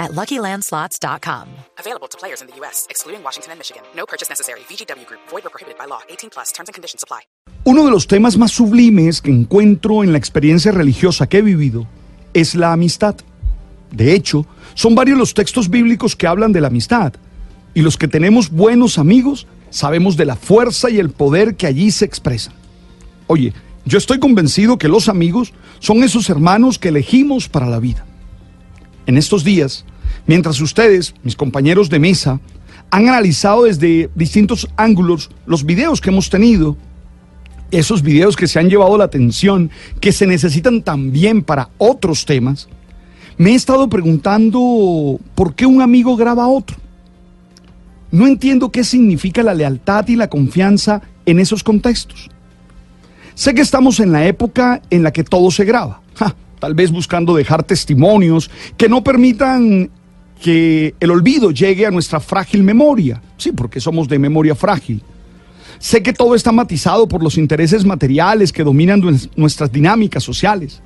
at LuckyLandSlots.com. Available to players in the U.S., excluding Washington and Michigan. No purchase necessary. VGW Group. Void or prohibited by law. 18 plus. Terms and conditions apply. Uno de los temas más sublimes que encuentro en la experiencia religiosa que he vivido es la amistad. De hecho, son varios los textos bíblicos que hablan de la amistad. Y los que tenemos buenos amigos sabemos de la fuerza y el poder que allí se expresan. Oye, yo estoy convencido que los amigos son esos hermanos que elegimos para la vida. En estos días, mientras ustedes, mis compañeros de mesa, han analizado desde distintos ángulos los videos que hemos tenido, esos videos que se han llevado la atención, que se necesitan también para otros temas, me he estado preguntando por qué un amigo graba a otro. No entiendo qué significa la lealtad y la confianza en esos contextos. Sé que estamos en la época en la que todo se graba, tal vez buscando dejar testimonios que no permitan que el olvido llegue a nuestra frágil memoria. Sí, porque somos de memoria frágil. Sé que todo está matizado por los intereses materiales que dominan nuestras dinámicas sociales.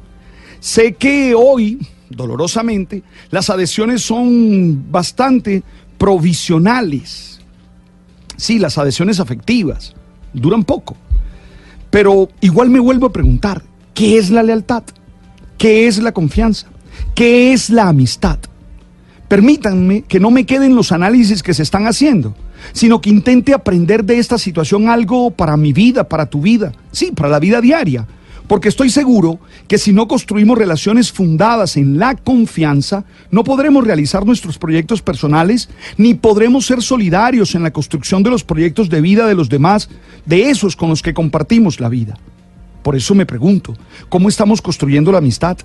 Sé que hoy, dolorosamente, las adhesiones son bastante provisionales. Sí, las adhesiones afectivas duran poco. Pero igual me vuelvo a preguntar, ¿qué es la lealtad? ¿Qué es la confianza? ¿Qué es la amistad? Permítanme que no me queden los análisis que se están haciendo, sino que intente aprender de esta situación algo para mi vida, para tu vida, sí, para la vida diaria. Porque estoy seguro que si no construimos relaciones fundadas en la confianza, no podremos realizar nuestros proyectos personales, ni podremos ser solidarios en la construcción de los proyectos de vida de los demás, de esos con los que compartimos la vida. Por eso me pregunto, ¿cómo estamos construyendo la amistad?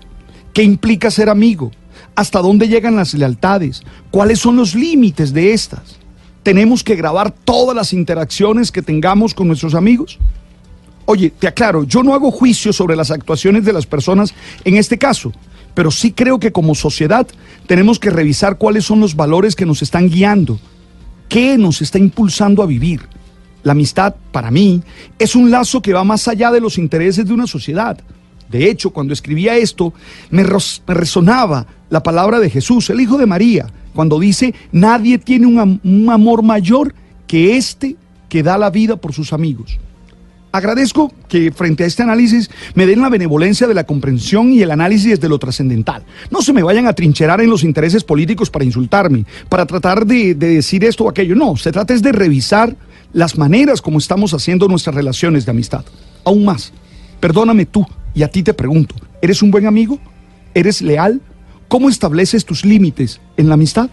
¿Qué implica ser amigo? ¿Hasta dónde llegan las lealtades? ¿Cuáles son los límites de estas? ¿Tenemos que grabar todas las interacciones que tengamos con nuestros amigos? Oye, te aclaro, yo no hago juicio sobre las actuaciones de las personas en este caso, pero sí creo que como sociedad tenemos que revisar cuáles son los valores que nos están guiando, qué nos está impulsando a vivir. La amistad, para mí, es un lazo que va más allá de los intereses de una sociedad. De hecho, cuando escribía esto, me, resonaba la palabra de Jesús, el Hijo de María, cuando dice, nadie tiene un, amor mayor que este que da la vida por sus amigos. Agradezco que frente a este análisis me den la benevolencia de la comprensión y el análisis de lo trascendental. No se me vayan a trincherar en los intereses políticos para insultarme, para tratar de, de decir esto o aquello. No, se trata es de revisar las maneras como estamos haciendo nuestras relaciones de amistad. Aún más, perdóname tú y a ti te pregunto, ¿eres un buen amigo? ¿Eres leal? ¿Cómo estableces tus límites en la amistad?